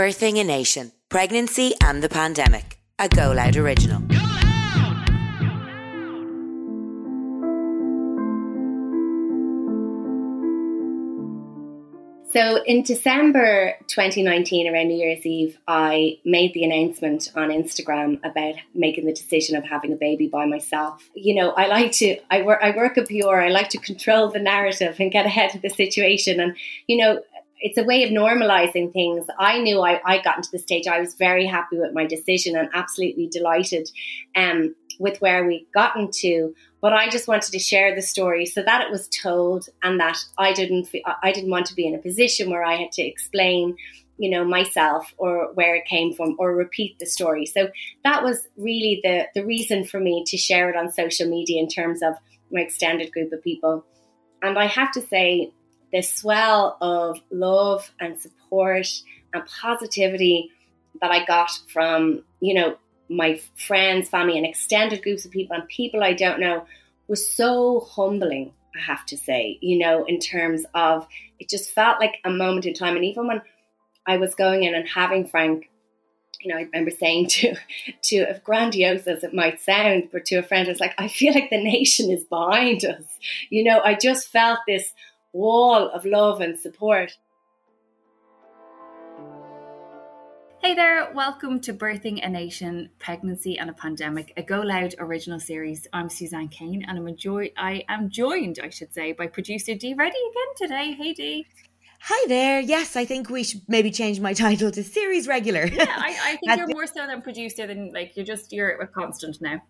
Birthing a Nation Pregnancy and the Pandemic, a Go Loud original. So in December 2019, around New Year's Eve, I made the announcement on Instagram about making the decision of having a baby by myself. You know, I like to, I work, I work at PR. I like to control the narrative and get ahead of the situation. And, you know, it's a way of normalizing things. I knew I, I got into the stage. I was very happy with my decision and absolutely delighted um, with where we gotten to. But I just wanted to share the story so that it was told, and that I didn't I didn't want to be in a position where I had to explain, you know, myself or where it came from or repeat the story. So that was really the the reason for me to share it on social media in terms of my extended group of people. And I have to say, the swell of love and support and positivity that I got from, you know, my friends, family, and extended groups of people and people I don't know was so humbling, I have to say, you know, in terms of it just felt like a moment in time. And even when I was going in and having Frank, you know, I remember saying to to as grandiose as it might sound, but to a friend, I was like, I feel like the nation is behind us. You know, I just felt this wall of love and support. Hey there, welcome to Birthing a Nation, Pregnancy and a Pandemic, a Go Loud original series. I'm Suzanne Kane and I'm enjoy- I am joined, I should say, by producer Dee Reddy again today. Hey Dee. Hi there. Yes, I think we should maybe change my title to series regular. Yeah, I, I think you're more so than producer than like you're just you're a constant now.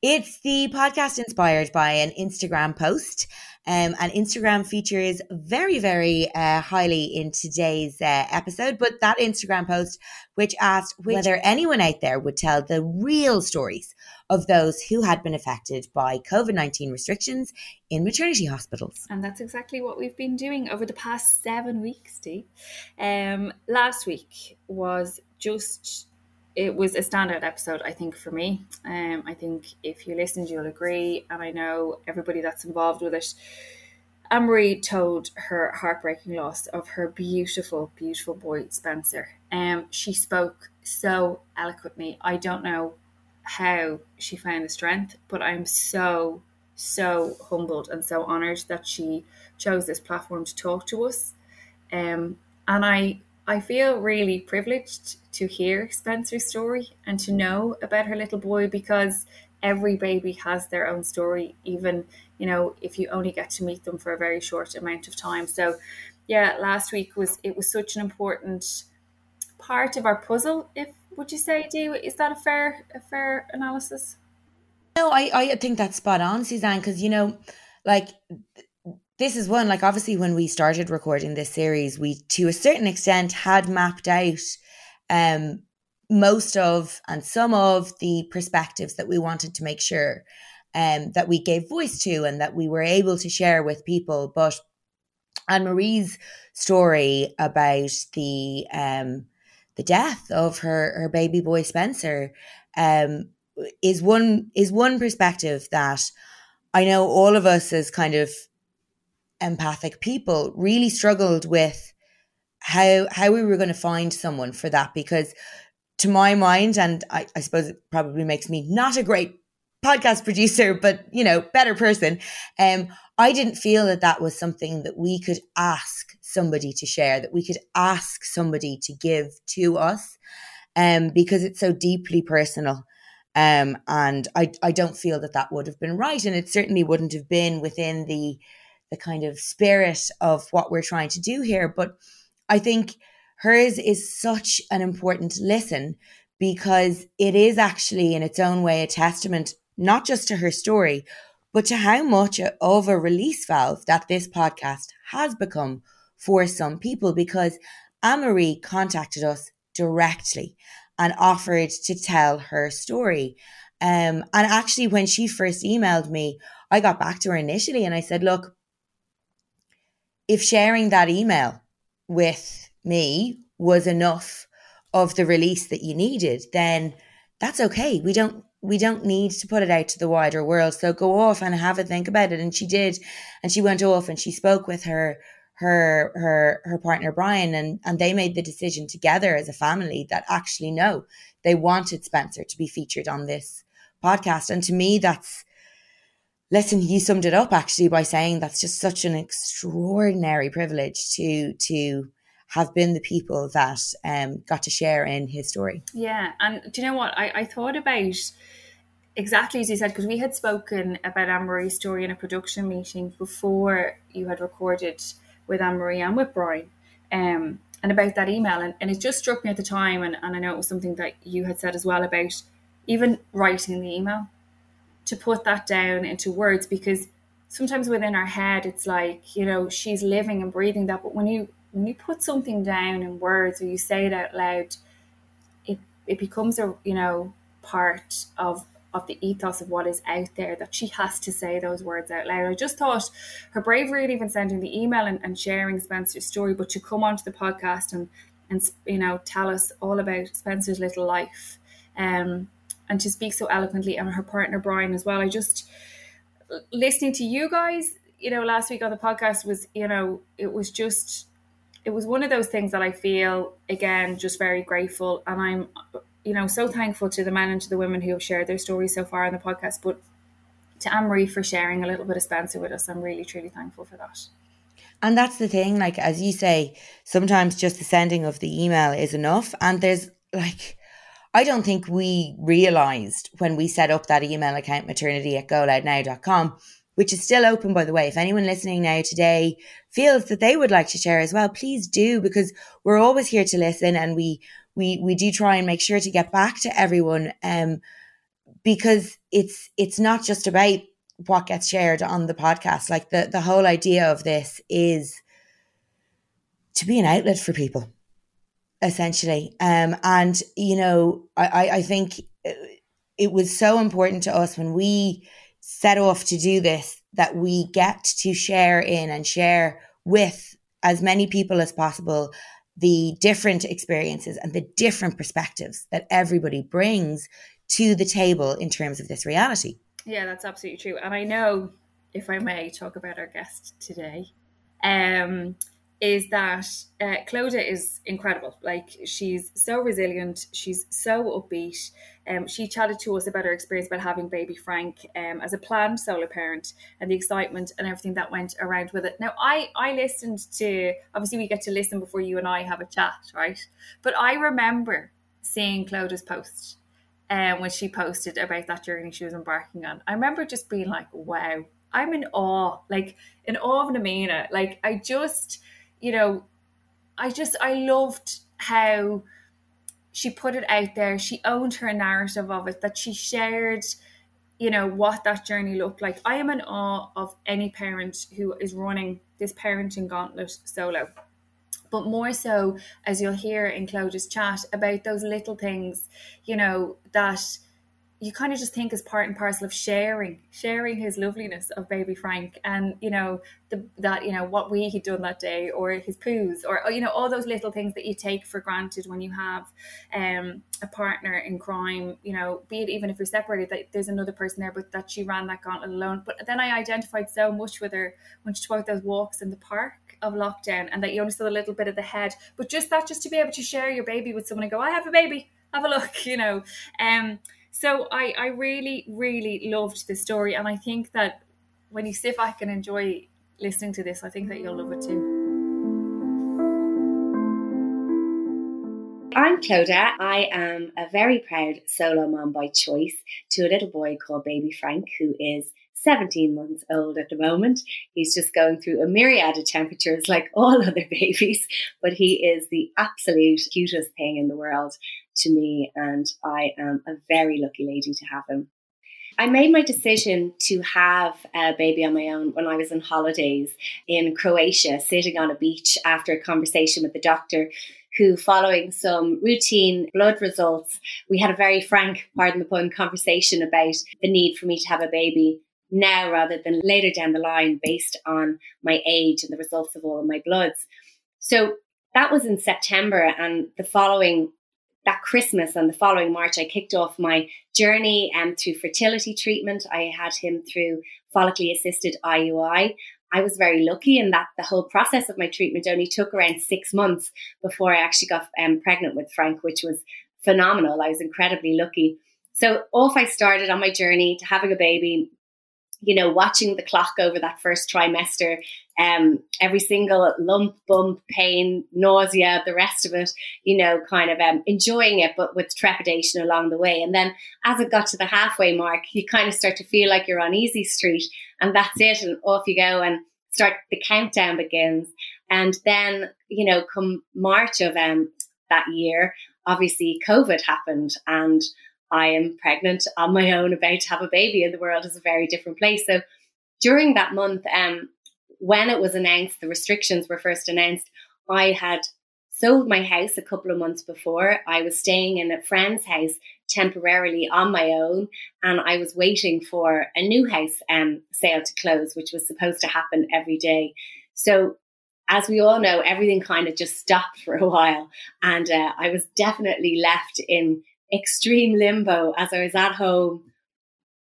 It's the podcast inspired by an Instagram post. Um, and Instagram features very, very uh, highly in today's uh, episode. But that Instagram post, which asked whether anyone out there would tell the real stories of those who had been affected by COVID 19 restrictions in maternity hospitals. And that's exactly what we've been doing over the past seven weeks, Steve. Um, last week was just it was a standout episode, I think, for me. Um, I think if you listened, you'll agree, and I know everybody that's involved with it. Anne-Marie told her heartbreaking loss of her beautiful, beautiful boy Spencer. Um, she spoke so eloquently. I don't know how she found the strength, but I'm so, so humbled and so honoured that she chose this platform to talk to us. Um, and I I feel really privileged to hear Spencer's story and to know about her little boy because every baby has their own story, even, you know, if you only get to meet them for a very short amount of time. So yeah, last week was it was such an important part of our puzzle, if would you say, Dee? Is that a fair a fair analysis? No, I, I think that's spot on, Suzanne, because you know, like this is one like obviously when we started recording this series we to a certain extent had mapped out um most of and some of the perspectives that we wanted to make sure um that we gave voice to and that we were able to share with people. But Anne Marie's story about the um the death of her her baby boy Spencer um is one is one perspective that I know all of us as kind of empathic people really struggled with how how we were going to find someone for that because to my mind and I, I suppose it probably makes me not a great podcast producer but you know better person um i didn't feel that that was something that we could ask somebody to share that we could ask somebody to give to us um because it's so deeply personal um and i i don't feel that that would have been right and it certainly wouldn't have been within the the kind of spirit of what we're trying to do here. But I think hers is such an important listen because it is actually, in its own way, a testament not just to her story, but to how much of a release valve that this podcast has become for some people. Because Anne-Marie contacted us directly and offered to tell her story. Um, and actually, when she first emailed me, I got back to her initially and I said, Look, if sharing that email with me was enough of the release that you needed, then that's okay. We don't we don't need to put it out to the wider world. So go off and have a think about it. And she did, and she went off and she spoke with her her her her partner Brian and and they made the decision together as a family that actually no they wanted Spencer to be featured on this podcast and to me that's listen you summed it up actually by saying that's just such an extraordinary privilege to to have been the people that um, got to share in his story yeah and do you know what I, I thought about exactly as you said because we had spoken about Anne Marie's story in a production meeting before you had recorded with Anne Marie and with Brian. Um, and about that email. And, and it just struck me at the time, and, and I know it was something that you had said as well about even writing the email to put that down into words because sometimes within our head it's like you know she's living and breathing that but when you when you put something down in words or you say it out loud it it becomes a you know part of of the ethos of what is out there that she has to say those words out loud. I just thought her bravery in even sending the email and, and sharing Spencer's story, but to come onto the podcast and and you know tell us all about Spencer's little life, um, and to speak so eloquently and her partner Brian as well. I just listening to you guys, you know, last week on the podcast was you know it was just it was one of those things that I feel again just very grateful and I'm you know, so thankful to the men and to the women who have shared their stories so far on the podcast, but to Anne Marie for sharing a little bit of Spencer with us. I'm really, truly thankful for that. And that's the thing, like, as you say, sometimes just the sending of the email is enough. And there's like, I don't think we realized when we set up that email account maternity at goloudnow.com, which is still open, by the way. If anyone listening now today feels that they would like to share as well, please do, because we're always here to listen and we, we we do try and make sure to get back to everyone um because it's it's not just about what gets shared on the podcast like the the whole idea of this is to be an outlet for people essentially um and you know i i think it was so important to us when we set off to do this that we get to share in and share with as many people as possible the different experiences and the different perspectives that everybody brings to the table in terms of this reality. Yeah, that's absolutely true. And I know, if I may talk about our guest today, um, is that uh, Clodagh is incredible. Like she's so resilient, she's so upbeat. Um, she chatted to us about her experience about having baby Frank um, as a planned solo parent and the excitement and everything that went around with it. Now, I I listened to obviously we get to listen before you and I have a chat, right? But I remember seeing Clodagh's post um, when she posted about that journey she was embarking on. I remember just being like, wow, I'm in awe, like in awe of Namina. Like I just you know, I just I loved how she put it out there. She owned her narrative of it, that she shared, you know, what that journey looked like. I am in awe of any parent who is running this parenting gauntlet solo. But more so, as you'll hear in Clodagh's chat, about those little things, you know, that you kind of just think as part and parcel of sharing, sharing his loveliness of baby Frank, and you know the, that you know what we had done that day, or his poos, or you know all those little things that you take for granted when you have um, a partner in crime. You know, be it even if you're separated, that there's another person there, but that she ran that gauntlet alone. But then I identified so much with her when she took those walks in the park of lockdown, and that you only saw a little bit of the head, but just that, just to be able to share your baby with someone and go, I have a baby, have a look, you know, um so I, I really, really loved the story. And I think that when you sit back and enjoy listening to this, I think that you'll love it too. I'm Clodagh. I am a very proud solo mom by choice to a little boy called Baby Frank, who is 17 months old at the moment. He's just going through a myriad of temperatures like all other babies, but he is the absolute cutest thing in the world to me, and I am a very lucky lady to have him. I made my decision to have a baby on my own when I was on holidays in Croatia, sitting on a beach after a conversation with the doctor who, following some routine blood results, we had a very frank, pardon the pun, conversation about the need for me to have a baby now rather than later down the line based on my age and the results of all of my bloods. So that was in September, and the following that Christmas and the following March, I kicked off my journey um, through fertility treatment. I had him through follically assisted IUI. I was very lucky in that the whole process of my treatment only took around six months before I actually got um, pregnant with Frank, which was phenomenal. I was incredibly lucky. So off I started on my journey to having a baby, you know, watching the clock over that first trimester, um, every single lump, bump, pain, nausea, the rest of it, you know, kind of um, enjoying it, but with trepidation along the way. And then as it got to the halfway mark, you kind of start to feel like you're on easy street and that's it. And off you go and start the countdown begins. And then, you know, come March of um, that year, obviously COVID happened and I am pregnant on my own, about to have a baby, and the world is a very different place. So during that month, um, when it was announced, the restrictions were first announced, I had sold my house a couple of months before. I was staying in a friend's house temporarily on my own, and I was waiting for a new house um, sale to close, which was supposed to happen every day. So, as we all know, everything kind of just stopped for a while, and uh, I was definitely left in extreme limbo as I was at home.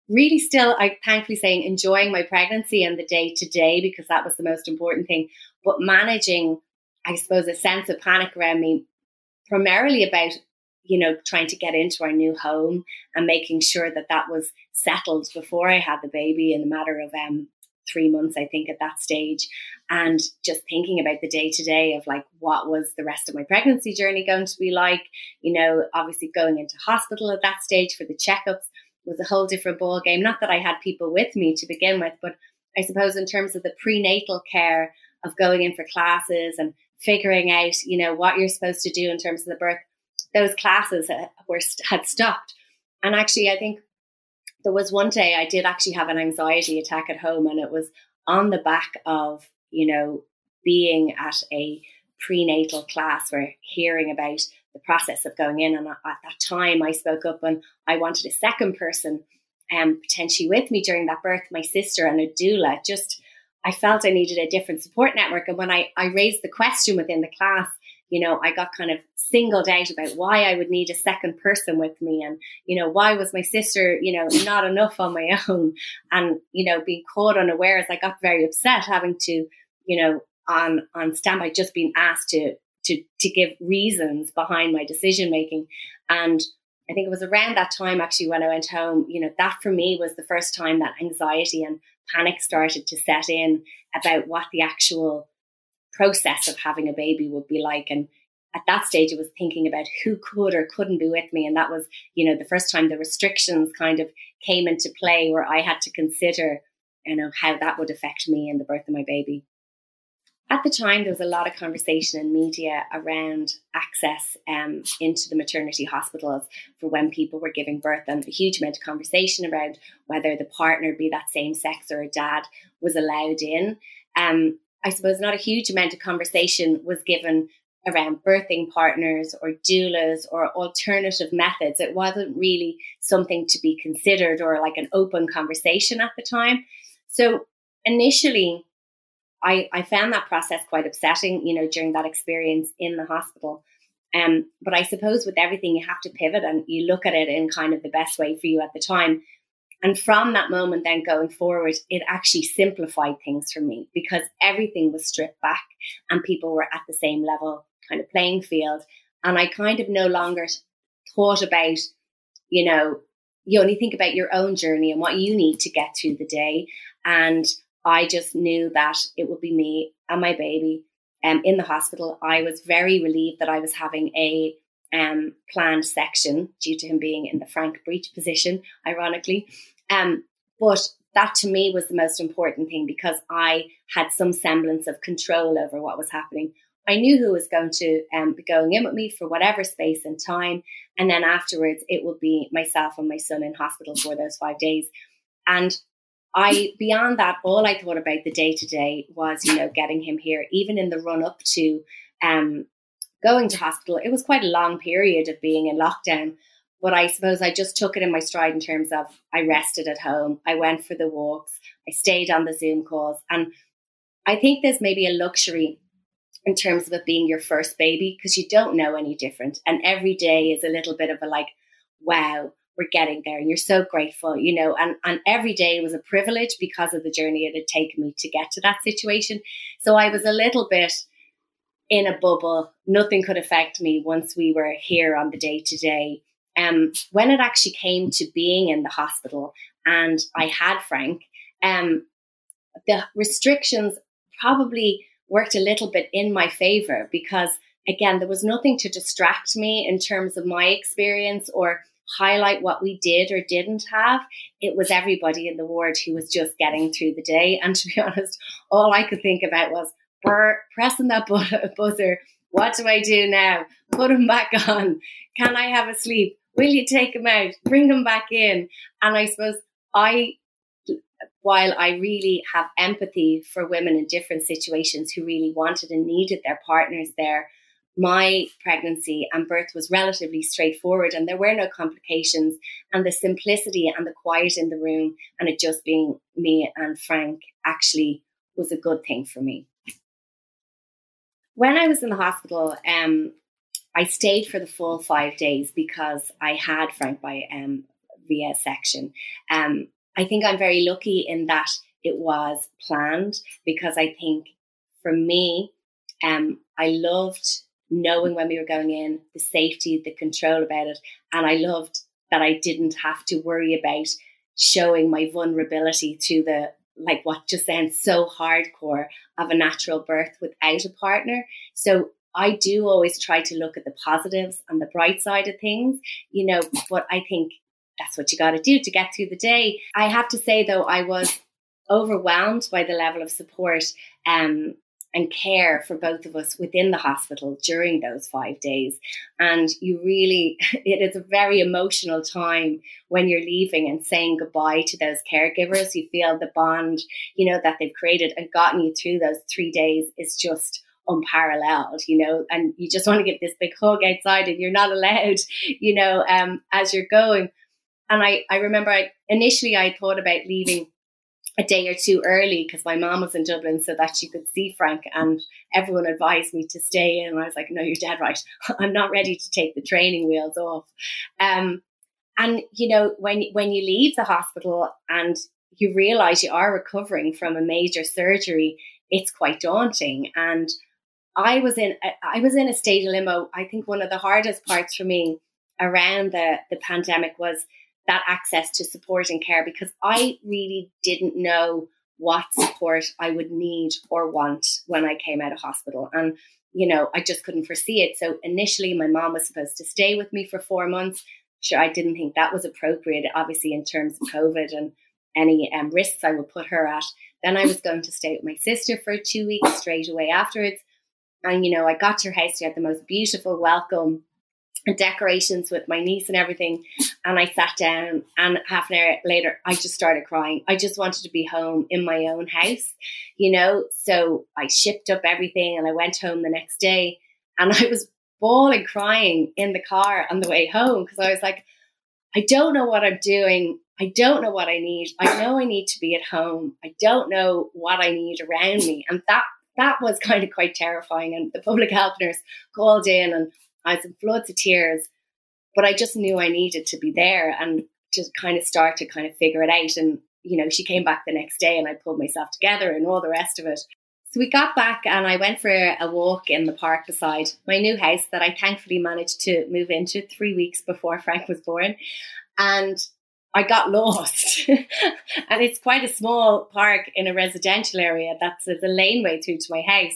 Really, still, I thankfully saying enjoying my pregnancy and the day to day because that was the most important thing. But managing, I suppose, a sense of panic around me, primarily about you know trying to get into our new home and making sure that that was settled before I had the baby in a matter of um, three months, I think, at that stage. And just thinking about the day to day of like, what was the rest of my pregnancy journey going to be like? You know, obviously going into hospital at that stage for the checkups was a whole different ball game. Not that I had people with me to begin with, but I suppose in terms of the prenatal care of going in for classes and figuring out, you know, what you're supposed to do in terms of the birth, those classes were had stopped. And actually, I think there was one day I did actually have an anxiety attack at home, and it was on the back of, you know, being at a prenatal class where hearing about the process of going in. And at that time, I spoke up and I wanted a second person um, potentially with me during that birth, my sister and a doula. Just, I felt I needed a different support network. And when I, I raised the question within the class, you know, I got kind of singled out about why I would need a second person with me and, you know, why was my sister, you know, not enough on my own and, you know, being caught unawares. I got very upset having to, you know, on, on standby, just being asked to, to, to give reasons behind my decision making. And I think it was around that time actually when I went home, you know, that for me was the first time that anxiety and panic started to set in about what the actual process of having a baby would be like. And at that stage, I was thinking about who could or couldn't be with me. And that was, you know, the first time the restrictions kind of came into play where I had to consider, you know, how that would affect me and the birth of my baby. At the time, there was a lot of conversation in media around access um, into the maternity hospitals for when people were giving birth, and a huge amount of conversation around whether the partner, be that same sex or a dad, was allowed in. Um, I suppose not a huge amount of conversation was given around birthing partners or doulas or alternative methods. It wasn't really something to be considered or like an open conversation at the time. So initially, I, I found that process quite upsetting, you know, during that experience in the hospital. Um, but I suppose with everything, you have to pivot and you look at it in kind of the best way for you at the time. And from that moment, then going forward, it actually simplified things for me because everything was stripped back and people were at the same level kind of playing field. And I kind of no longer thought about, you know, you only think about your own journey and what you need to get through the day. And I just knew that it would be me and my baby um, in the hospital. I was very relieved that I was having a um, planned section due to him being in the Frank breech position, ironically. Um, but that to me was the most important thing because I had some semblance of control over what was happening. I knew who was going to um, be going in with me for whatever space and time. And then afterwards, it would be myself and my son in hospital for those five days. And I, beyond that, all I thought about the day to day was, you know, getting him here, even in the run up to um, going to hospital. It was quite a long period of being in lockdown. But I suppose I just took it in my stride in terms of I rested at home, I went for the walks, I stayed on the Zoom calls. And I think there's maybe a luxury in terms of it being your first baby because you don't know any different. And every day is a little bit of a like, wow, we're getting there and you're so grateful, you know, and, and every day was a privilege because of the journey it had taken me to get to that situation. So I was a little bit in a bubble. Nothing could affect me once we were here on the day to day. Um, when it actually came to being in the hospital and I had Frank, um, the restrictions probably worked a little bit in my favor because again, there was nothing to distract me in terms of my experience or highlight what we did or didn't have. It was everybody in the ward who was just getting through the day. And to be honest, all I could think about was pressing that buzzer. What do I do now? Put him back on. Can I have a sleep? Will you take him out? Bring him back in. And I suppose I, while I really have empathy for women in different situations who really wanted and needed their partners there, my pregnancy and birth was relatively straightforward and there were no complications and the simplicity and the quiet in the room and it just being me and Frank actually was a good thing for me. When I was in the hospital, um, I stayed for the full five days because I had Frank by um, via section. Um, I think I'm very lucky in that it was planned because I think for me, um, I loved knowing when we were going in, the safety, the control about it. And I loved that I didn't have to worry about showing my vulnerability to the like what just sounds so hardcore of a natural birth without a partner. So I do always try to look at the positives and the bright side of things, you know, but I think that's what you got to do to get through the day. I have to say though, I was overwhelmed by the level of support um, and care for both of us within the hospital during those five days. And you really, it is a very emotional time when you're leaving and saying goodbye to those caregivers. You feel the bond, you know, that they've created and gotten you through those three days is just unparalleled, you know, and you just want to give this big hug outside and you're not allowed, you know, um, as you're going. And I, I remember I initially I thought about leaving a day or two early because my mom was in Dublin so that she could see Frank and everyone advised me to stay in. I was like, no, you're dead right. I'm not ready to take the training wheels off. Um, and you know, when when you leave the hospital and you realize you are recovering from a major surgery, it's quite daunting. And I was in I was in a state of limbo. I think one of the hardest parts for me around the the pandemic was that access to support and care because I really didn't know what support I would need or want when I came out of hospital. And, you know, I just couldn't foresee it. So initially, my mom was supposed to stay with me for four months. Sure, I didn't think that was appropriate, obviously, in terms of COVID and any um, risks I would put her at. Then I was going to stay with my sister for two weeks straight away afterwards. And, you know, I got to her house, she had the most beautiful welcome decorations with my niece and everything. And I sat down, and half an hour later, I just started crying. I just wanted to be home in my own house, you know. So I shipped up everything and I went home the next day. And I was bawling, crying in the car on the way home because I was like, I don't know what I'm doing. I don't know what I need. I know I need to be at home. I don't know what I need around me. And that that was kind of quite terrifying. And the public health nurse called in and I was in floods of tears, but I just knew I needed to be there and to kind of start to kind of figure it out. And, you know, she came back the next day and I pulled myself together and all the rest of it. So we got back and I went for a walk in the park beside my new house that I thankfully managed to move into three weeks before Frank was born. And I got lost. and it's quite a small park in a residential area that's a laneway through to my house.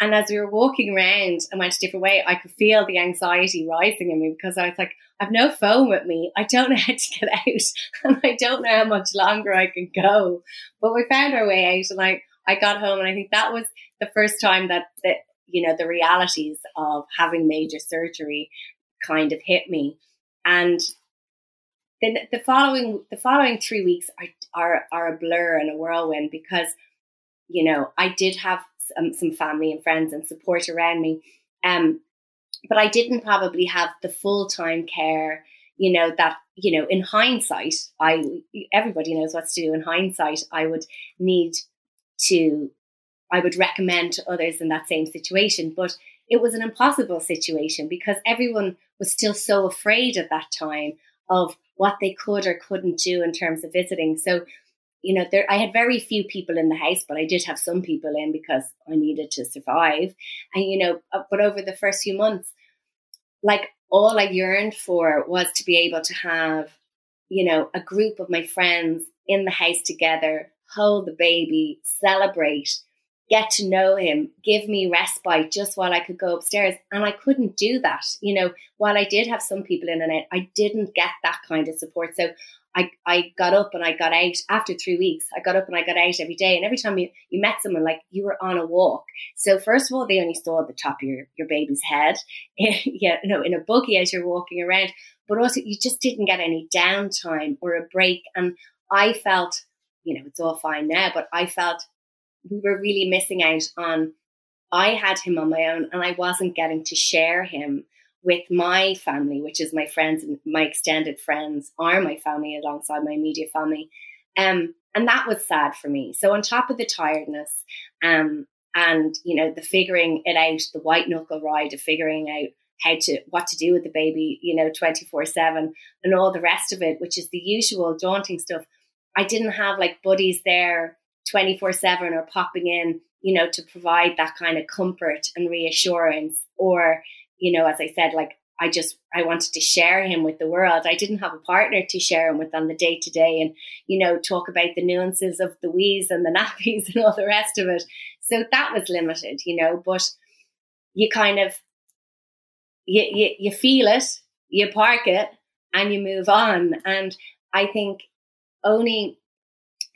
And as we were walking around and went a different way, I could feel the anxiety rising in me because I was like, I've no phone with me. I don't know how to get out and I don't know how much longer I can go. But we found our way out and I, I got home and I think that was the first time that, that, you know, the realities of having major surgery kind of hit me. And the following the following three weeks are, are are a blur and a whirlwind because you know I did have some, some family and friends and support around me, um, but I didn't probably have the full time care. You know that you know in hindsight, I everybody knows what to do. In hindsight, I would need to I would recommend to others in that same situation, but it was an impossible situation because everyone was still so afraid at that time of what they could or couldn't do in terms of visiting. So, you know, there I had very few people in the house, but I did have some people in because I needed to survive. And you know, uh, but over the first few months, like all I yearned for was to be able to have, you know, a group of my friends in the house together, hold the baby, celebrate, get to know him, give me respite just while I could go upstairs. And I couldn't do that. You know, while I did have some people in and out, I didn't get that kind of support. So I, I got up and I got out after three weeks. I got up and I got out every day. And every time you, you met someone, like you were on a walk. So first of all, they only saw the top of your, your baby's head, yeah, you know, in a buggy as you're walking around. But also you just didn't get any downtime or a break. And I felt, you know, it's all fine now, but I felt we were really missing out on I had him on my own and I wasn't getting to share him with my family, which is my friends and my extended friends are my family alongside my immediate family. Um, and that was sad for me. So on top of the tiredness, um, and you know, the figuring it out, the white knuckle ride of figuring out how to what to do with the baby, you know, 24-7 and all the rest of it, which is the usual daunting stuff. I didn't have like buddies there 24-7 or popping in, you know, to provide that kind of comfort and reassurance or you know, as I said, like I just I wanted to share him with the world. I didn't have a partner to share him with on the day to day, and you know, talk about the nuances of the wheeze and the nappies and all the rest of it. So that was limited, you know. But you kind of you you, you feel it, you park it, and you move on. And I think only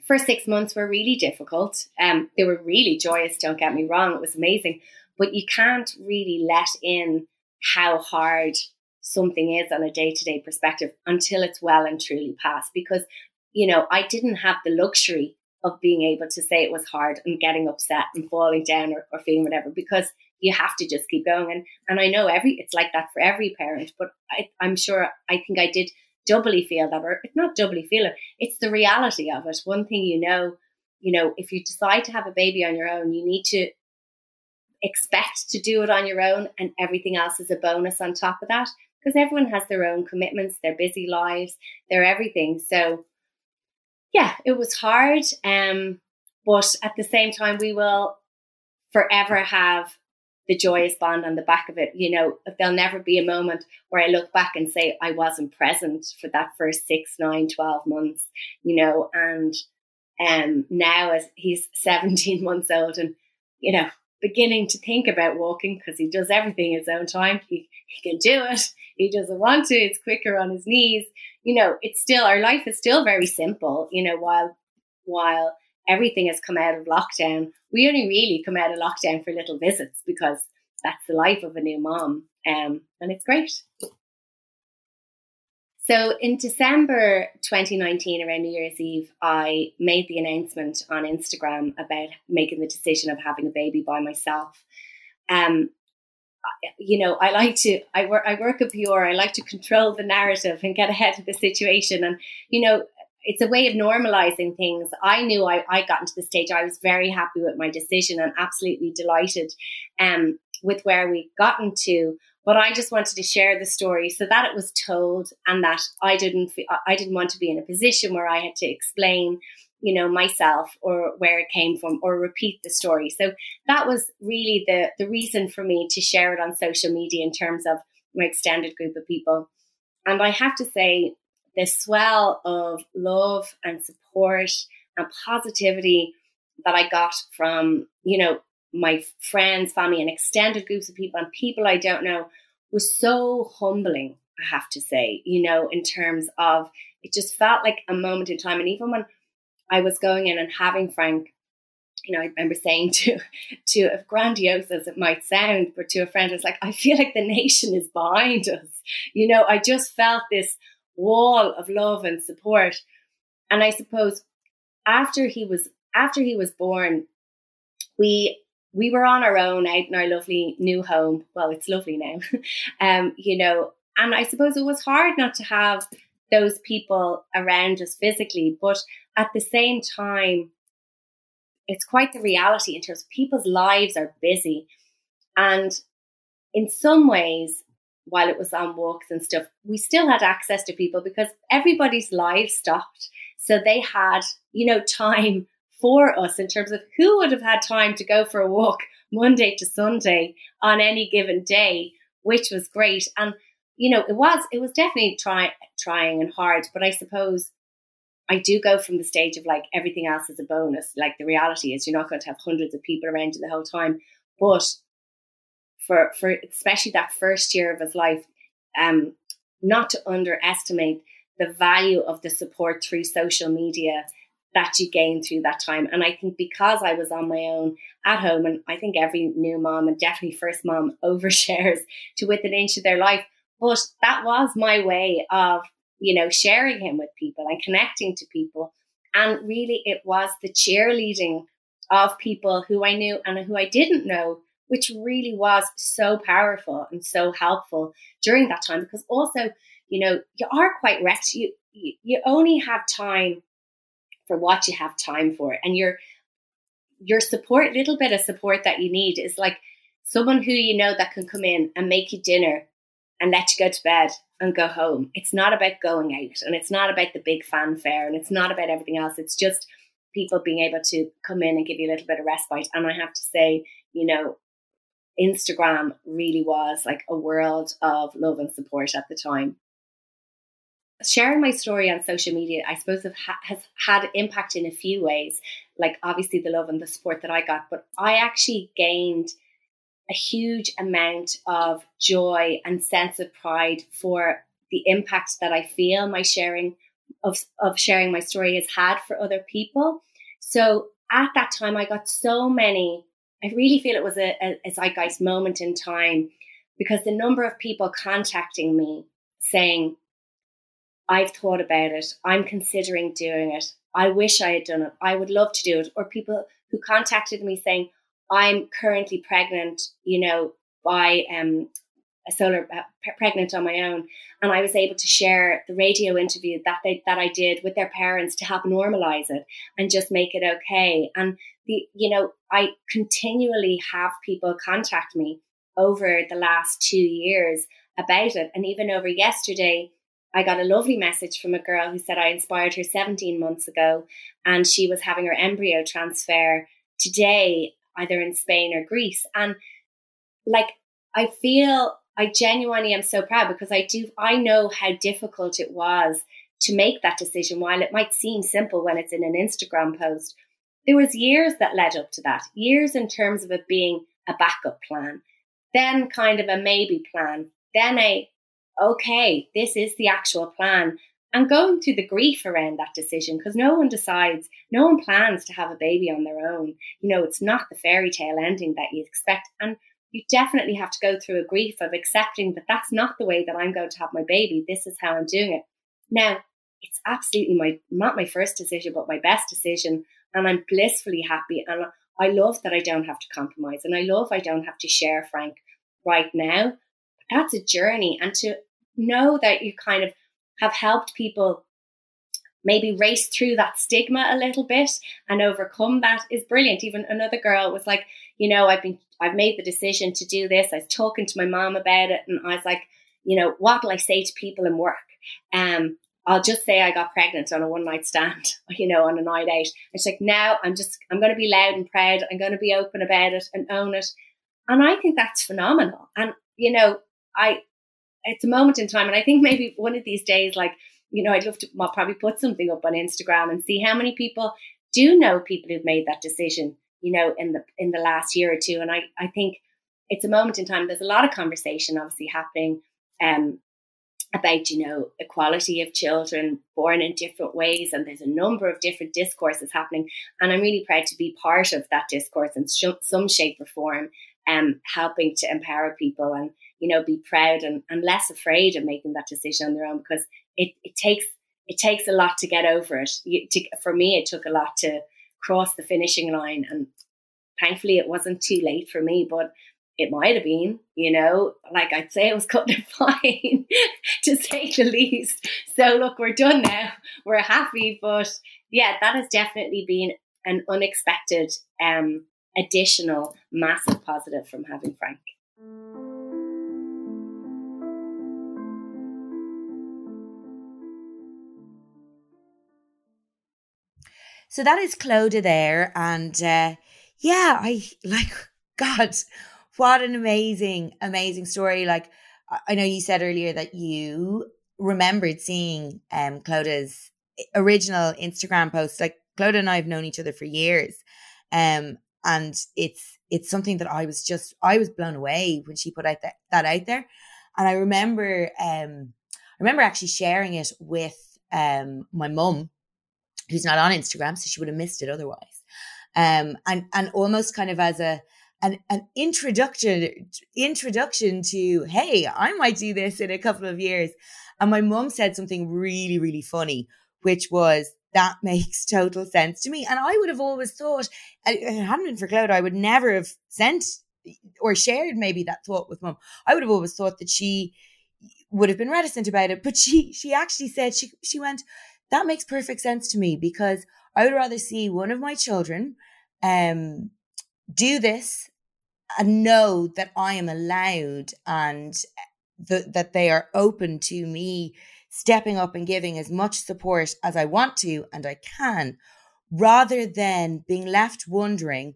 first six months were really difficult. Um, they were really joyous. Don't get me wrong; it was amazing but you can't really let in how hard something is on a day to day perspective until it's well and truly past. Because, you know, I didn't have the luxury of being able to say it was hard and getting upset and falling down or, or feeling whatever because you have to just keep going. And, and I know every, it's like that for every parent, but I, I'm sure, I think I did doubly feel that, or not doubly feel it, it's the reality of it. One thing you know, you know, if you decide to have a baby on your own, you need to expect to do it on your own and everything else is a bonus on top of that because everyone has their own commitments, their busy lives, their everything. So yeah, it was hard. Um, but at the same time, we will forever have the joyous bond on the back of it. You know, there'll never be a moment where I look back and say I wasn't present for that first six, nine, 12 months, you know, and um, now as he's 17 months old and, you know, beginning to think about walking because he does everything his own time. He, he can do it. He doesn't want to. It's quicker on his knees. You know, it's still our life is still very simple. You know, while while everything has come out of lockdown, we only really come out of lockdown for little visits because that's the life of a new mom. Um, and it's great. So in December 2019, around New Year's Eve, I made the announcement on Instagram about making the decision of having a baby by myself. Um, you know, I like to, I work, I work at PR. I like to control the narrative and get ahead of the situation. And, you know, it's a way of normalizing things. I knew I, I got into the stage. I was very happy with my decision and absolutely delighted um, with where we gotten to. But I just wanted to share the story so that it was told and that I didn't I didn't want to be in a position where I had to explain you know myself or where it came from or repeat the story so that was really the the reason for me to share it on social media in terms of my extended group of people and i have to say the swell of love and support and positivity that i got from you know my friends, family, and extended groups of people and people I don't know was so humbling, I have to say, you know, in terms of it just felt like a moment in time. And even when I was going in and having Frank, you know, I remember saying to to as grandiose as it might sound, but to a friend, I was like, I feel like the nation is behind us. You know, I just felt this wall of love and support. And I suppose after he was after he was born, we we were on our own out in our lovely new home. Well, it's lovely now, um, you know. And I suppose it was hard not to have those people around us physically, but at the same time, it's quite the reality in terms of people's lives are busy. And in some ways, while it was on walks and stuff, we still had access to people because everybody's lives stopped. So they had, you know, time for us in terms of who would have had time to go for a walk Monday to Sunday on any given day, which was great. And, you know, it was, it was definitely try, trying and hard, but I suppose I do go from the stage of like everything else is a bonus. Like the reality is you're not going to have hundreds of people around you the whole time. But for for especially that first year of his life, um, not to underestimate the value of the support through social media that you gain through that time. And I think because I was on my own at home, and I think every new mom and definitely first mom overshares to within an inch of their life. But that was my way of, you know, sharing him with people and connecting to people. And really, it was the cheerleading of people who I knew and who I didn't know which really was so powerful and so helpful during that time because also you know you are quite wrecked. You you only have time for what you have time for and your your support little bit of support that you need is like someone who you know that can come in and make you dinner and let you go to bed and go home. It's not about going out and it's not about the big fanfare and it's not about everything else. It's just people being able to come in and give you a little bit of respite. And i have to say you know Instagram really was like a world of love and support at the time. Sharing my story on social media, I suppose, ha- has had impact in a few ways. Like obviously the love and the support that I got, but I actually gained a huge amount of joy and sense of pride for the impact that I feel my sharing of, of sharing my story has had for other people. So at that time, I got so many I really feel it was a, a, a zeitgeist moment in time because the number of people contacting me saying, I've thought about it, I'm considering doing it, I wish I had done it, I would love to do it, or people who contacted me saying, I'm currently pregnant, you know, by um, a solar uh, pregnant on my own, and I was able to share the radio interview that they, that I did with their parents to help normalize it and just make it okay. And the you know I continually have people contact me over the last two years about it, and even over yesterday. I got a lovely message from a girl who said I inspired her 17 months ago and she was having her embryo transfer today, either in Spain or Greece. And like, I feel I genuinely am so proud because I do, I know how difficult it was to make that decision. While it might seem simple when it's in an Instagram post, there was years that led up to that, years in terms of it being a backup plan, then kind of a maybe plan, then a, okay, this is the actual plan. And going through the grief around that decision because no one decides, no one plans to have a baby on their own. You know, it's not the fairy tale ending that you expect. And you definitely have to go through a grief of accepting that that's not the way that I'm going to have my baby. This is how I'm doing it. Now, it's absolutely my not my first decision, but my best decision, and I'm blissfully happy. And I love that I don't have to compromise, and I love I don't have to share Frank right now. But that's a journey, and to know that you kind of have helped people maybe race through that stigma a little bit and overcome that is brilliant. Even another girl was like, you know, I've been I've made the decision to do this. I was talking to my mom about it and I was like, you know, what will I say to people in work? Um, I'll just say I got pregnant on a one night stand, you know, on a night out. It's like now I'm just I'm going to be loud and proud. I'm going to be open about it and own it, and I think that's phenomenal. And you know, I it's a moment in time, and I think maybe one of these days, like you know, I'd love to I'll probably put something up on Instagram and see how many people do know people who've made that decision, you know, in the in the last year or two. And I, I think it's a moment in time. There's a lot of conversation obviously happening um, about, you know, equality of children born in different ways. And there's a number of different discourses happening. And I'm really proud to be part of that discourse in sh- some shape or form, um, helping to empower people and, you know, be proud and, and less afraid of making that decision on their own because it, it takes it takes a lot to get over it. You, to, for me, it took a lot to cross the finishing line, and thankfully, it wasn't too late for me. But it might have been, you know, like I'd say it was cut and fine to say the least. So look, we're done now. We're happy, but yeah, that has definitely been an unexpected um, additional massive positive from having Frank. So that is Clodagh there, and uh, yeah, I like God what an amazing, amazing story. Like I know you said earlier that you remembered seeing um Clodagh's original Instagram post. Like Clodagh and I have known each other for years, um, and it's it's something that I was just I was blown away when she put out that, that out there, and I remember um I remember actually sharing it with um my mum, who's not on Instagram, so she would have missed it otherwise, um, and and almost kind of as a an, an introduction introduction to hey i might do this in a couple of years. And my mum said something really really funny which was that makes total sense to me. And i would have always thought if it hadn't been for Clodagh i would never have sent or shared maybe that thought with mum i would have always thought that she would have been reticent about it but she she actually said she she went that makes perfect sense to me because i would rather see one of my children um do this and know that I am allowed and eh, the, that they are open to me stepping up and giving as much support as I want to and I can, rather than being left wondering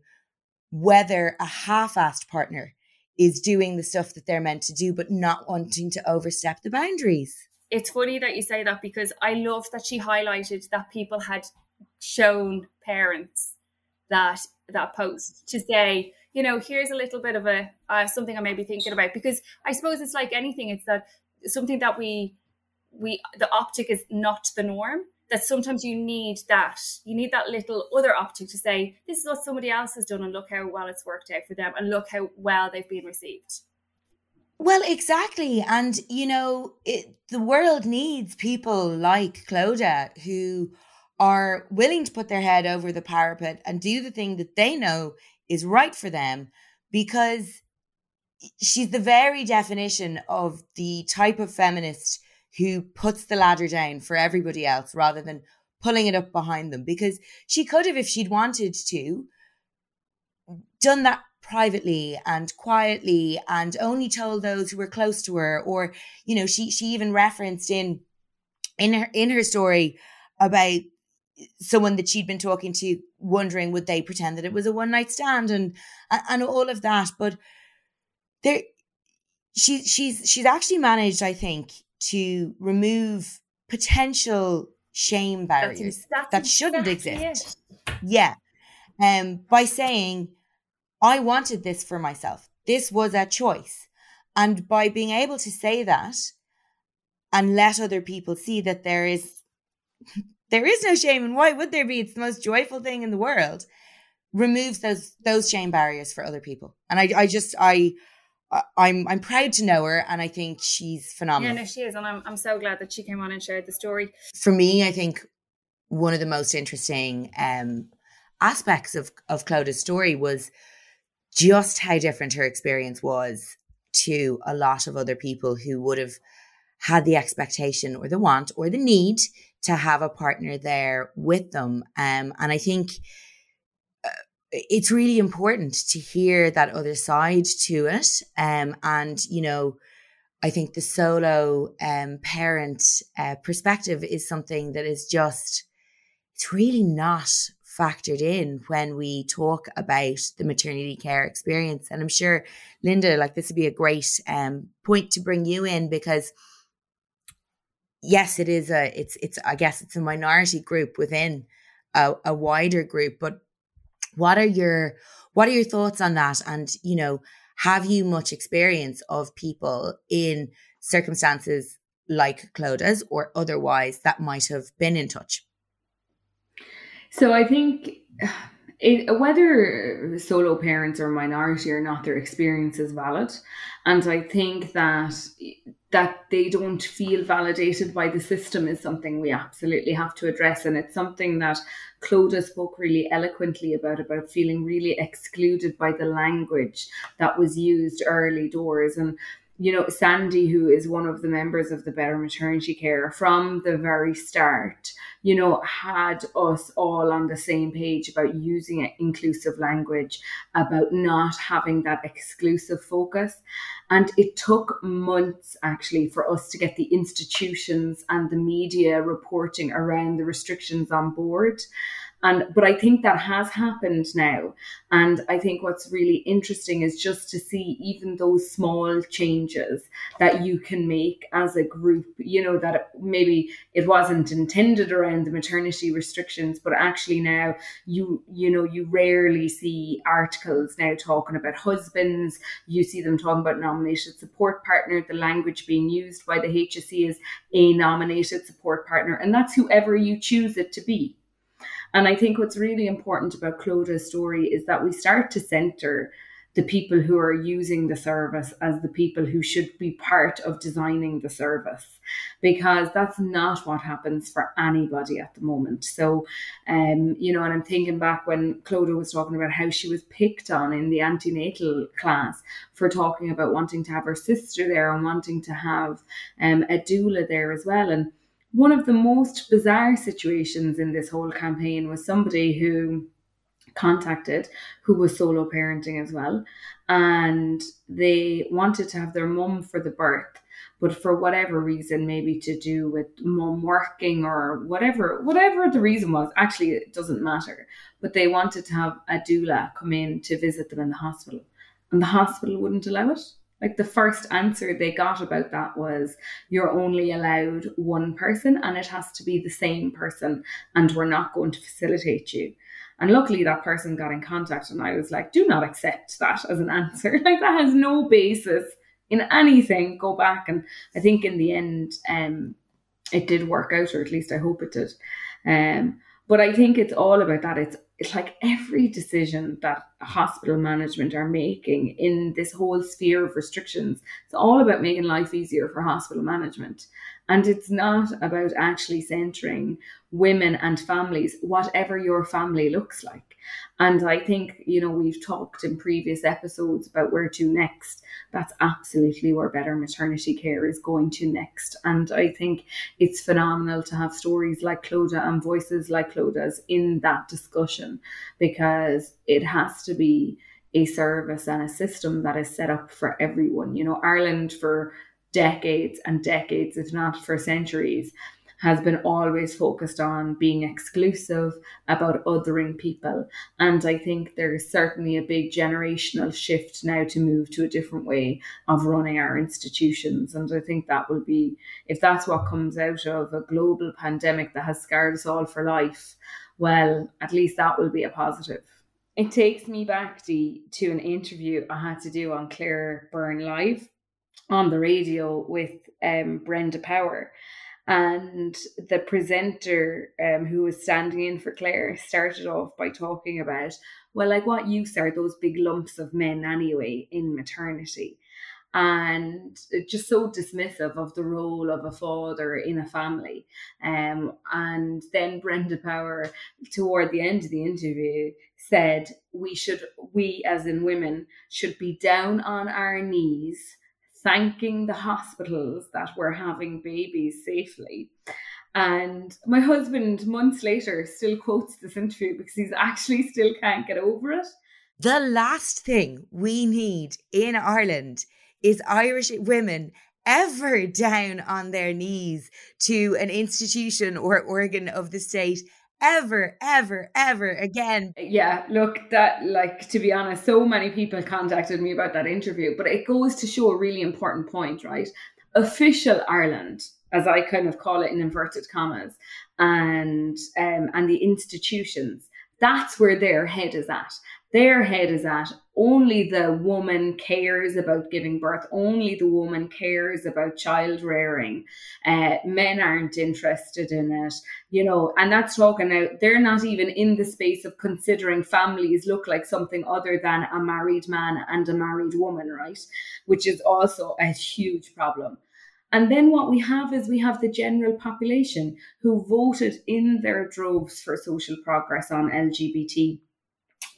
whether a half assed partner is doing the stuff that they're meant to do, but not wanting to overstep the boundaries. It's funny that you say that because I love that she highlighted that people had shown parents that that post to say, you know, here's a little bit of a uh, something I may be thinking about because I suppose it's like anything. It's that something that we we the optic is not the norm. That sometimes you need that you need that little other optic to say this is what somebody else has done and look how well it's worked out for them and look how well they've been received. Well, exactly. And, you know, it, the world needs people like Clodagh who are willing to put their head over the parapet and do the thing that they know is right for them because she's the very definition of the type of feminist who puts the ladder down for everybody else rather than pulling it up behind them because she could have if she'd wanted to done that privately and quietly and only told those who were close to her or you know she she even referenced in in her in her story about someone that she'd been talking to wondering would they pretend that it was a one night stand and and all of that. But there she she's she's actually managed i think to remove potential shame barriers exactly, that shouldn't exactly exist. It. yeah. Um by saying i wanted this for myself. This was a choice. And by being able to say that and let other people see that there is there is no shame and why would there be it's the most joyful thing in the world removes those those shame barriers for other people and i i just i I'm I'm proud to know her, and I think she's phenomenal. Yeah, no, she is, and I'm I'm so glad that she came on and shared the story. For me, I think one of the most interesting um, aspects of of Clodagh's story was just how different her experience was to a lot of other people who would have had the expectation or the want or the need to have a partner there with them. Um, and I think uh, it's really important to hear that other side to it. Um, and, you know, I think the solo um, parent uh, perspective is something that is just, it's really not factored in when we talk about the maternity care experience. And I'm sure, Linda, like this would be a great um, point to bring you in because yes, it is a it's it's I guess it's a minority group within a, a wider group. But what are your what are your thoughts on that? And you know, have you much experience of people in circumstances like Clodagh's or otherwise that might have been in touch? So I think it, whether solo parents are minority or not, their experience is valid, and I think that that they don't feel validated by the system is something we absolutely have to address, and it's something that Clodagh spoke really eloquently about about feeling really excluded by the language that was used early doors. And you know, Sandy, who is one of the members of the Better Maternity Care from the very start, you know, had us all on the same page about using inclusive language, about not having that exclusive focus. And it took months actually for us to get the institutions and the media reporting around the restrictions on board. And but I think that has happened now. And I think what's really interesting is just to see even those small changes that you can make as a group, you know, that maybe it wasn't intended around the maternity restrictions, but actually now you, you know, you rarely see articles now talking about husbands, you see them talking about nominated support partner, the language being used by the HSE is a nominated support partner, and that's whoever you choose it to be. And I think what's really important about Clodagh's story is that we start to centre the people who are using the service as the people who should be part of designing the service because that's not what happens for anybody at the moment. So um you know and i'm thinking back when clodagh was talking about how she was picked on in the antenatal class for talking about wanting to have her sister there and wanting to have um, a doula there as well. And one of the most bizarre situations in this whole campaign was somebody who contacted who was solo parenting as well and they wanted to have their mum for the birth but for whatever reason maybe to do with mum working or whatever whatever the reason was actually it doesn't matter but they wanted to have a doula come in to visit them in the hospital and the hospital wouldn't allow it like the first answer they got about that was you're only allowed one person and it has to be the same person and we're not going to facilitate you and luckily, that person got in contact, and I was like, do not accept that as an answer. Like, that has no basis in anything. Go back. And I think in the end, um, it did work out, or at least I hope it did. Um, but I think it's all about that. It's it's like every decision that hospital management are making in this whole sphere of restrictions. It's all about making life easier for hospital management. And it's not about actually centering women and families, whatever your family looks like. And I think, you know, we've talked in previous episodes about where to next. That's absolutely where better maternity care is going to next. And I think it's phenomenal to have stories like Clodagh and voices like Clodagh's in that discussion because it has to be a service and a system that is set up for everyone. You know, Ireland for decades and decades, if not for centuries, has been always focused on being exclusive, about othering people. And I think there's certainly a big generational shift now to move to a different way of running our institutions. And I think that will be, if that's what comes out of a global pandemic that has scarred us all for life, well, at least that will be a positive. It takes me back to, to an interview I had to do on Claire Byrne Live on the radio with um, Brenda Power. And the presenter um, who was standing in for Claire started off by talking about, well, like what use are those big lumps of men anyway in maternity? and just so dismissive of the role of a father in a family. Um, and then Brenda Power, toward the end of the interview, said we should, we as in women, should be down on our knees thanking the hospitals that were having babies safely. And my husband, months later, still quotes this interview because he's actually still can't get over it. The last thing we need in Ireland is Irish women ever down on their knees to an institution or organ of the state ever, ever, ever again. Yeah, look, that, like, to be honest, so many people contacted me about that interview, but it goes to show a really important point, right? Official Ireland, as I kind of call it in inverted commas, and um, and the institutions, that's where their head is at their head is at only the woman cares about giving birth. Only the woman cares about child rearing. Uh, men aren't interested in it you know and that's talking out they're not even in the space of considering families look like something other than a married man and a married woman right? Which is also a huge problem. And then what we have is we have the general population who voted in their droves for social progress on lgbt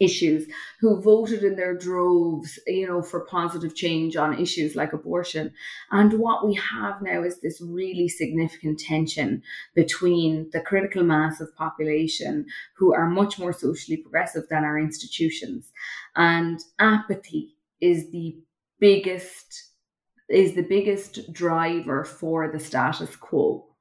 issues who voted in their droves you know for positive change on issues like abortion. And what we have now is this really significant tension between the critical mass of population who are much more socially progressive than our institutions. And apathy is the biggest is the biggest driver for the status quo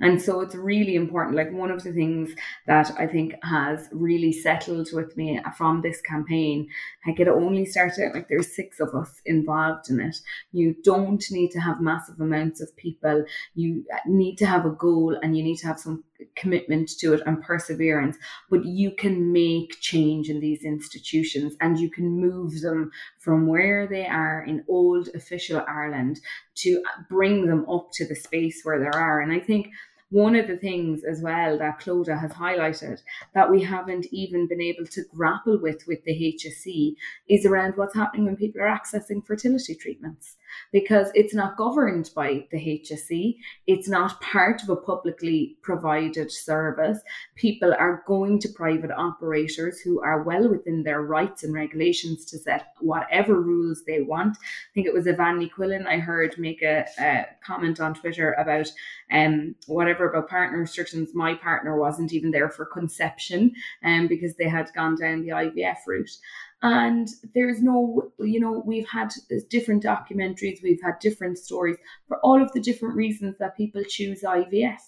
And so it's really important. Like one of the things that I think has really settled with me from this campaign, like it only started like there's six of us involved in it. You don't need to have massive amounts of people. You need to have a goal and you need to have some commitment to it and perseverance, but you can make change in these institutions and you can move them from where they are in old official Ireland to bring them up to the space where they are. And I think one of the things as well that Clodagh has highlighted that we haven't even been able to grapple with with the HSE is around what's happening when people are accessing fertility treatments because it's not governed by the HSE. It's not part of a publicly provided service. People are going to private operators who are well within their rights and regulations to set whatever rules they want. I think it was Evany Quillen I heard make a, a comment on Twitter about um, whatever about partner restrictions. My partner wasn't even there for conception um, because they had gone down the IVF route and there's no you know we've had different documentaries we've had different stories for all of the different reasons that people choose ivf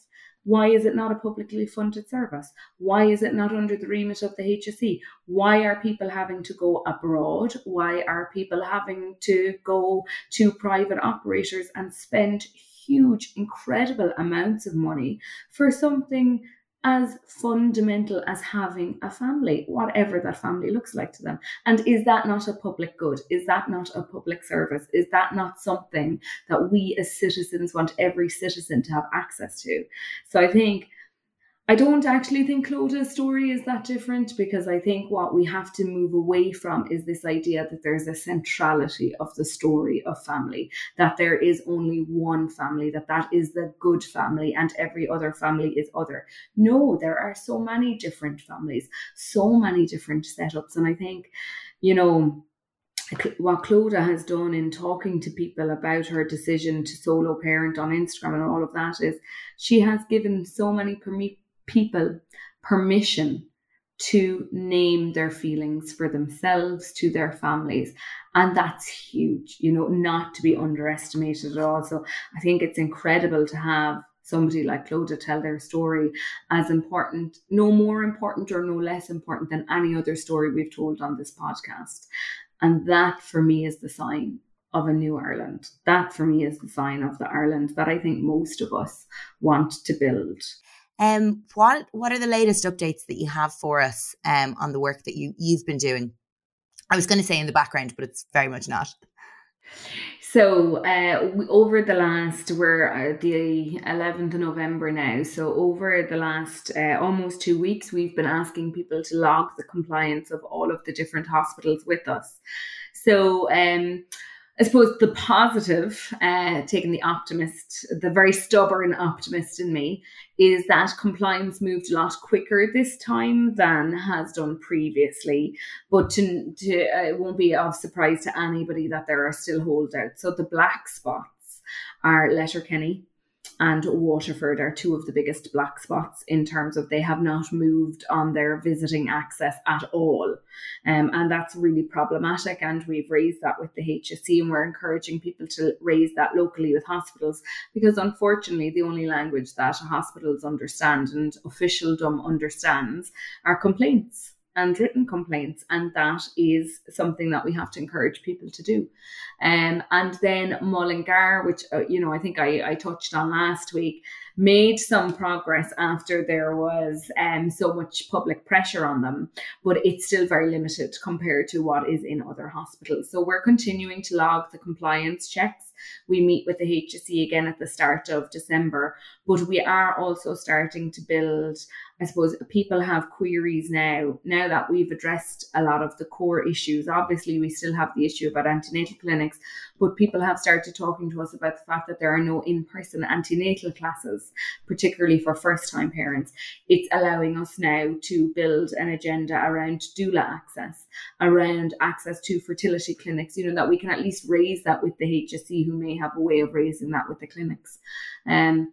why is it not a publicly funded service? Why is it not under the remit of the HSE? Why are people having to go abroad? Why are people having to go to private operators and spend huge, incredible amounts of money for something as fundamental as having a family, whatever that family looks like to them. And is that not a public good? Is that not a public service? Is that not something that we as citizens want every citizen to have access to? So I think I don't actually think Clodagh's story is that different because I think what we have to move away from is this idea that there's a centrality of the story of family, that there is only one family, that that is the good family and every other family is other. No, there are so many different families, so many different setups. And I think, you know, what Clodagh has done in talking to people about her decision to solo parent on Instagram and all of that is she has given so many permi- people permission to name their feelings for themselves, to their families. And that's huge, you know, not to be underestimated at all. So I think it's incredible to have somebody like Clodagh tell their story as important, no more important or no less important than any other story we've told on this podcast. And that for me is the sign of a new Ireland. That for me is the sign of the Ireland that I think most of us want to build. Um, what what are the latest updates that you have for us um, on the work that you you've been doing? I was going to say in the background, but it's very much not. So uh, we, over the last, we're uh, the 11th of November now. So over the last uh, almost two weeks, we've been asking people to log the compliance of all of the different hospitals with us. So um, I suppose the positive, uh, taking the optimist, the very stubborn optimist in me, is that compliance moved a lot quicker this time than has done previously. But to, to uh, it won't be of surprise to anybody that there are still holdouts. So the black spots are Letterkenny, and Waterford are two of the biggest black spots in terms of they have not moved on their visiting access at all. Um, and that's really problematic. And we've raised that with the HSE and we're encouraging people to raise that locally with hospitals because unfortunately, the only language that hospitals understand and officialdom understands are complaints and written complaints, and that is something that we have to encourage people to do. Um, and then Mullingar, which uh, you know I think I, I touched on last week, made some progress after there was um, so much public pressure on them, but it's still very limited compared to what is in other hospitals. So we're continuing to log the compliance checks. We meet with the HSE again at the start of December, but we are also starting to build I suppose people have queries now, now that we've addressed a lot of the core issues. Obviously, we still have the issue about antenatal clinics, but people have started talking to us about the fact that there are no in person antenatal classes, particularly for first time parents. It's allowing us now to build an agenda around doula access, around access to fertility clinics, you know, that we can at least raise that with the HSE may have a way of raising that with the clinics. Um,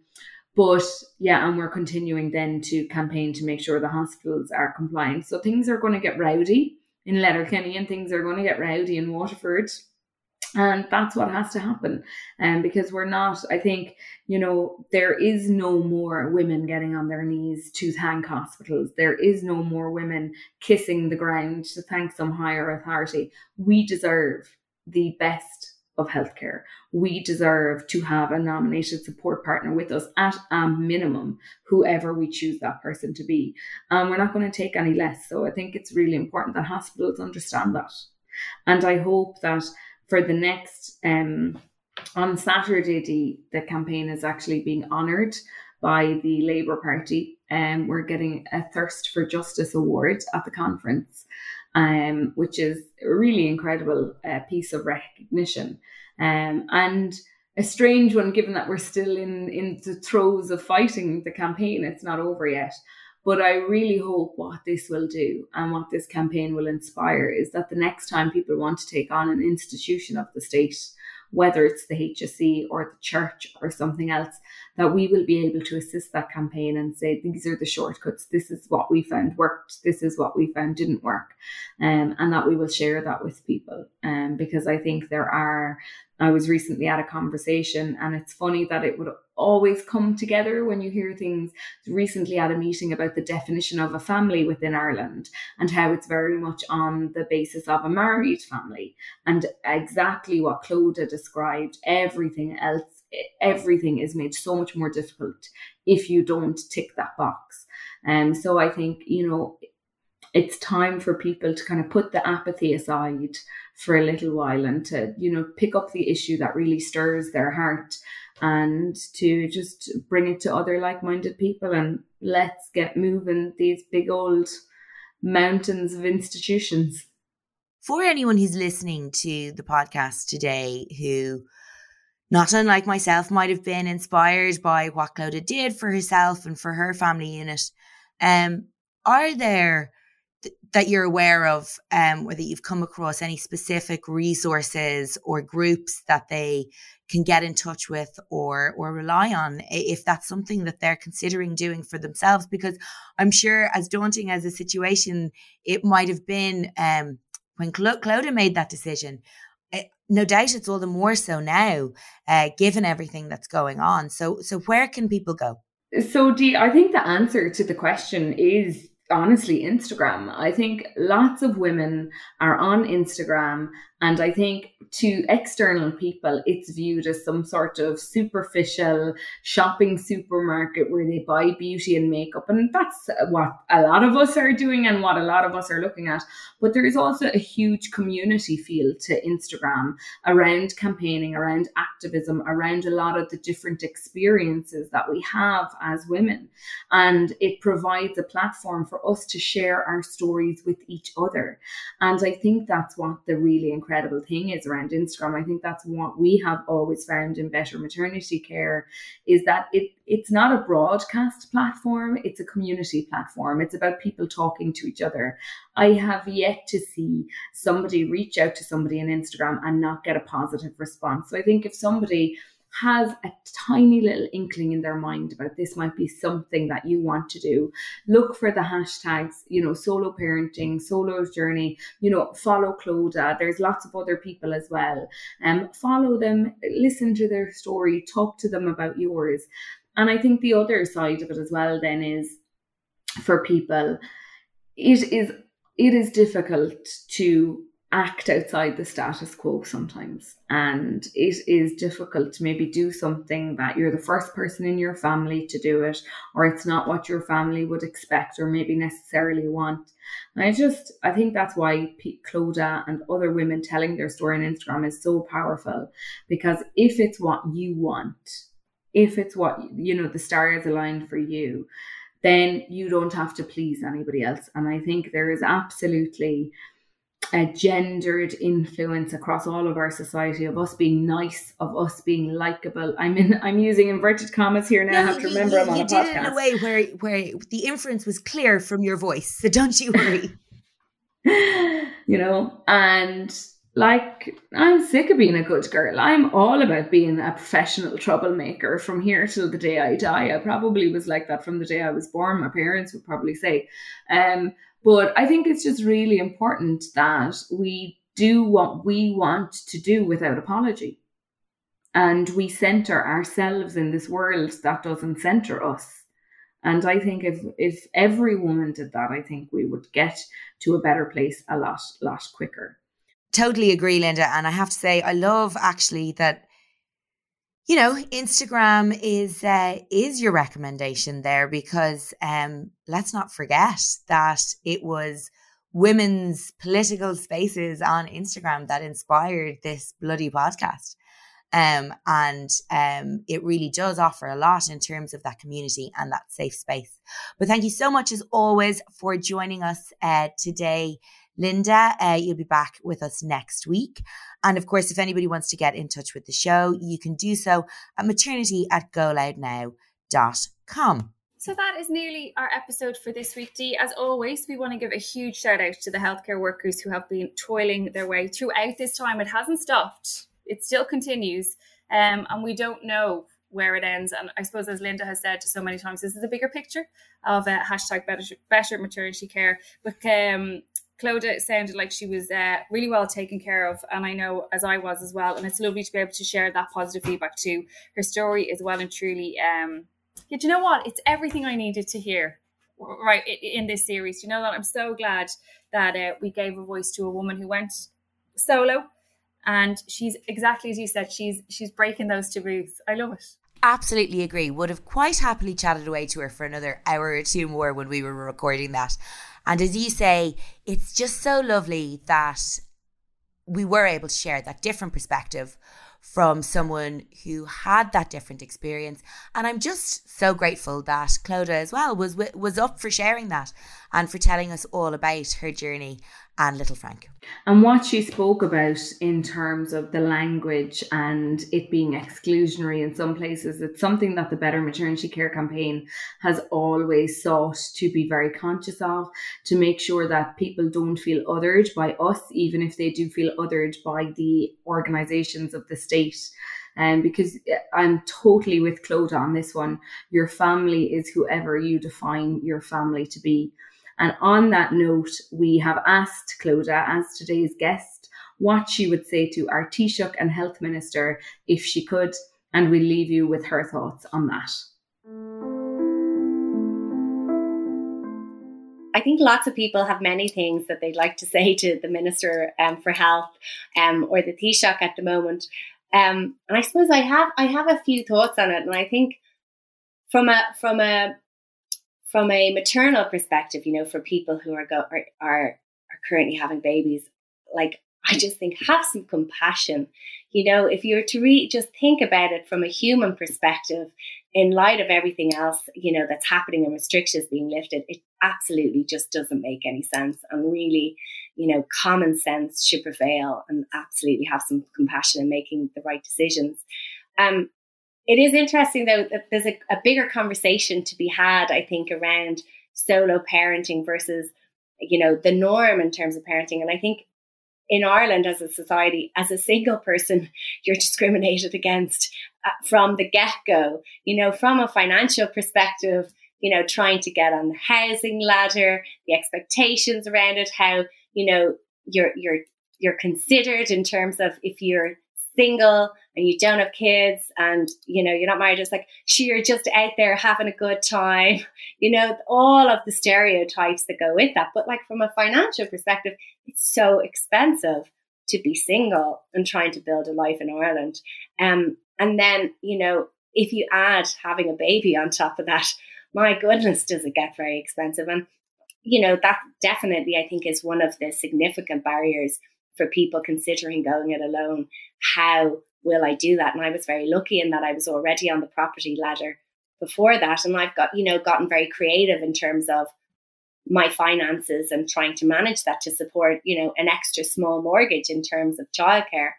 but yeah, and we're continuing then to campaign to make sure the hospitals are compliant. So things are going to get rowdy in Letterkenny and things are going to get rowdy in Waterford. and that's what has to happen and um, because we're not i think you know there is no more women getting on their knees to thank hospitals there is no more women kissing the ground to thank some higher authority we deserve the best of healthcare. We deserve to have a nominated support partner with us at a minimum whoever we choose that person to be. And we're not going to take any less. So i think it's really important that hospitals understand that. And i hope that for the next um, on Saturday, the, the campaign is actually being honoured by the Labour Party. And um, we're getting a Thirst for Justice award at the conference, um, which is a really incredible uh, piece of recognition. Um, and a strange one, given that we're still in, in the throes of fighting the campaign. It's not over yet. But I really hope what this will do and what this campaign will inspire is that the next time people want to take on an institution of the state, whether it's the HSE or the church or something else, that we will be able to assist that campaign and say, these are the shortcuts. This is what we found worked. This is what we found didn't work. Um, and that we will share that with people. Um, because I think there are, I was recently at a conversation and it's funny that it would always come together when you hear things recently at a meeting about the definition of a family within Ireland and how it's very much on the basis of a married family and exactly what Clodagh described everything else everything is made so much more difficult if you don't tick that box. And um, so I think you know it's time for people to kind of put the apathy aside for a little while and to you know pick up the issue that really stirs their heart and to just bring it to other like-minded people and let's get moving these big old mountains of institutions. For anyone who's listening to the podcast today who not unlike myself might have been inspired by what Clodagh did for herself and for her family unit. Um are there that you're aware of, um, or that you've come across any specific resources or groups that they can get in touch with or or rely on if that's something that they're considering doing for themselves? Because i'm sure as daunting as a situation it might have been um, when Cl- Clodagh made that decision no doubt it's all the more so now uh, given everything that's going on so so where can people go so Dee, I think the answer to the question is honestly Instagram. I think lots of women are on Instagram and I think to external people, it's viewed as some sort of superficial shopping supermarket where they buy beauty and makeup. And that's what a lot of us are doing and what a lot of us are looking at. But there is also a huge community feel to Instagram around campaigning, around activism, around a lot of the different experiences that we have as women. And it provides a platform for us to share our stories with each other. And I think that's what the really incredible incredible thing is around Instagram. I think that's what we have always found in better maternity care is that it it's not a broadcast platform, it's a community platform. It's about people talking to each other. I have yet to see somebody reach out to somebody on Instagram and not get a positive response. So I think if somebody has a tiny little inkling in their mind about this might be something that you want to do, look for the hashtags, you know, solo parenting, solo journey, you know, follow Clodagh. There's lots of other people as well. Um, follow them, listen to their story, talk to them about yours. And I think the other side of it as well then is for people, it is it is difficult to act outside the status quo sometimes. And it is difficult to maybe do something that you're the first person in your family to do it, or it's not what your family would expect or maybe necessarily want. And I just, I think that's why Pete Clodagh and other women telling their story on Instagram is so powerful because if it's what you want, if it's what, you know, the stars aligned for you, then you don't have to please anybody else. And I think there is absolutely a gendered influence across all of our society of us being nice, of us being likable. I'm in I'm using inverted commas here now. No, I have to remember you, I'm on you a did it in a way where where the inference was clear from your voice. So don't you worry. you know, and like I'm sick of being a good girl. I'm all about being a professional troublemaker from here till the day I die. I probably was like that from the day I was born. My parents would probably say. Um, but I think it's just really important that we do what we want to do without apology. And we center ourselves in this world that doesn't center us. And I think if if every woman did that, I think we would get to a better place a lot, lot quicker. Totally agree, Linda. And I have to say, I love actually that you know instagram is uh, is your recommendation there because um let's not forget that it was women's political spaces on instagram that inspired this bloody podcast um and um it really does offer a lot in terms of that community and that safe space but thank you so much as always for joining us uh today Linda, uh, you'll be back with us next week. And of course, if anybody wants to get in touch with the show, you can do so at maternity at goloudnow.com. So that is nearly our episode for this week, Dee. As always, we want to give a huge shout out to the healthcare workers who have been toiling their way throughout this time. It hasn't stopped, it still continues. Um, and we don't know where it ends. And I suppose, as Linda has said so many times, this is a bigger picture of uh, hashtag better, better maternity care. But um, Clodagh sounded like she was uh, really well taken care of, and I know as I was as well. And it's lovely to be able to share that positive feedback too. Her story is well and truly. Um, yeah, do you know what? It's everything I needed to hear, right in this series. Do you know that I'm so glad that uh, we gave a voice to a woman who went solo, and she's exactly as you said. She's she's breaking those taboos. I love it. Absolutely agree. Would have quite happily chatted away to her for another hour or two more when we were recording that. And as you say, it's just so lovely that we were able to share that different perspective from someone who had that different experience. And I'm just so grateful that Clodagh as well was was up for sharing that and for telling us all about her journey and little Frank. And what she spoke about in terms of the language and it being exclusionary in some places, it's something that the Better Maternity Care campaign has always sought to be very conscious of, to make sure that people don't feel othered by us, even if they do feel othered by the organisations of the state. Um, because uh, I'm totally with Clodagh on this one. Your family is whoever you define your family to be. And on that note, we have asked Clodagh, as today's guest, what she would say to our Taoiseach and Health Minister if she could, and we'll leave you with her thoughts on that. I think lots of people have many things that they'd like to say to the Minister um, for Health um, or the Taoiseach at the moment. Um, and I suppose I have I have a few thoughts on it, and I think from a from a from a maternal perspective, you know, for people who are go are, are are currently having babies, like I just think have some compassion. You know, if you were to re- just think about it from a human perspective, in light of everything else, you know, that's happening and restrictions being lifted, it absolutely just doesn't make any sense. And really, you know, common sense should prevail and absolutely have some compassion in making the right decisions. Um, it is interesting though that there's a, a bigger conversation to be had, I think, around solo parenting versus, you know, the norm in terms of parenting. And I think in Ireland as a society, as a single person, you're discriminated against uh, from the get go. You know, from a financial perspective, you know, trying to get on the housing ladder, the expectations around it, how you know you're you're you're considered in terms of if you're single and you don't have kids and you know you're not married it's like she you're just out there having a good time. You know all of the stereotypes that go with that. But like from a financial perspective it's so expensive to be single and trying to build a life in Ireland. Um and then you know if you add having a baby on top of that my goodness does it get very expensive? And you know that definitely i think is one of the significant barriers for people considering going it alone how will I do that? And I was very lucky in that I was already on the property ladder before that. And I've got, you know, gotten very creative in terms of my finances and trying to manage that to support, you know, an extra small mortgage in terms of childcare.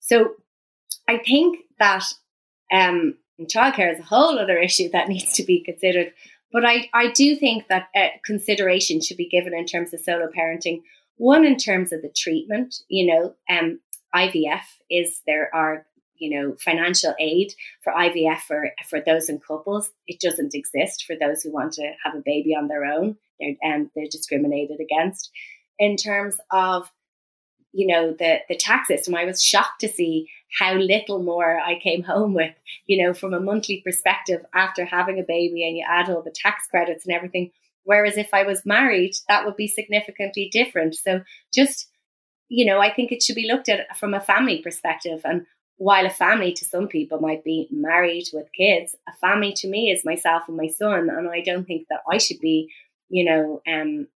So I think that um, childcare is a whole other issue that needs to be considered. But I, I do think that uh, consideration should be given in terms of solo parenting. One, in terms of the treatment, you know, um, IVF is there are you know financial aid for IVF for for those in couples. It doesn't exist for those who want to have a baby on their own. They're um, they're discriminated against in terms of you know, the, the tax system, I was shocked to see how little more I came home with, you know, from a monthly perspective after having a baby and you add all the tax credits and everything. Whereas if I was married, that would be significantly different. So just, you know, I think it should be looked at from a family perspective. And while a family to some people might be married with kids, a family to me is myself and my son. And I don't think that I should be, you know, um,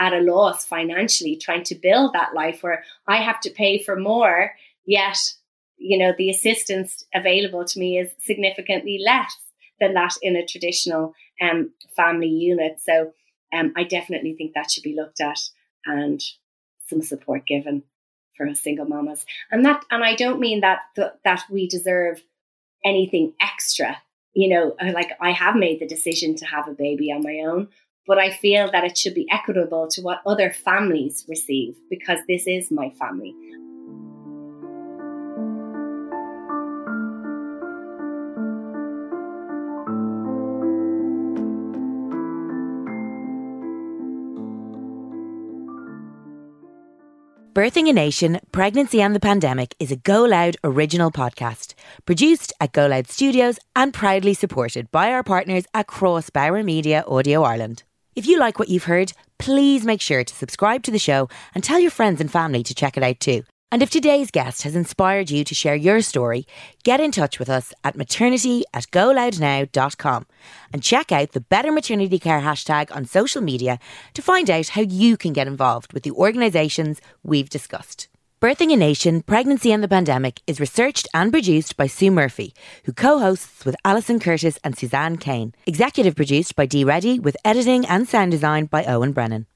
at a loss financially trying to build that life where I have to pay for more, yet, you know, the assistance available to me is significantly less than that in a traditional um, family unit. So um, I definitely think that should be looked at and some support given for single mamas. And that, and I don't mean that th- that we deserve anything extra. You know, like I have made the decision to have a baby on my own, but I feel that it should be equitable to what other families receive because this is my family. Birthing a Nation, Pregnancy and the Pandemic is a Go Loud original podcast, produced at Go Loud Studios and proudly supported by our partners across Bauer Media Audio Ireland. If you like what you've heard, please make sure to subscribe to the show and tell your friends and family to check it out too. And if today's guest has inspired you to share your story, get in touch with us at maternity at goloudnow.com and check out the Better Maternity Care hashtag on social media to find out how you can get involved with the organisations we've discussed. Birthing a Nation, Pregnancy and the Pandemic is researched and produced by Sue Murphy, who co hosts with Alison Curtis and Suzanne Kane. Executive produced by Dee Reddy, with editing and sound design by Owen Brennan.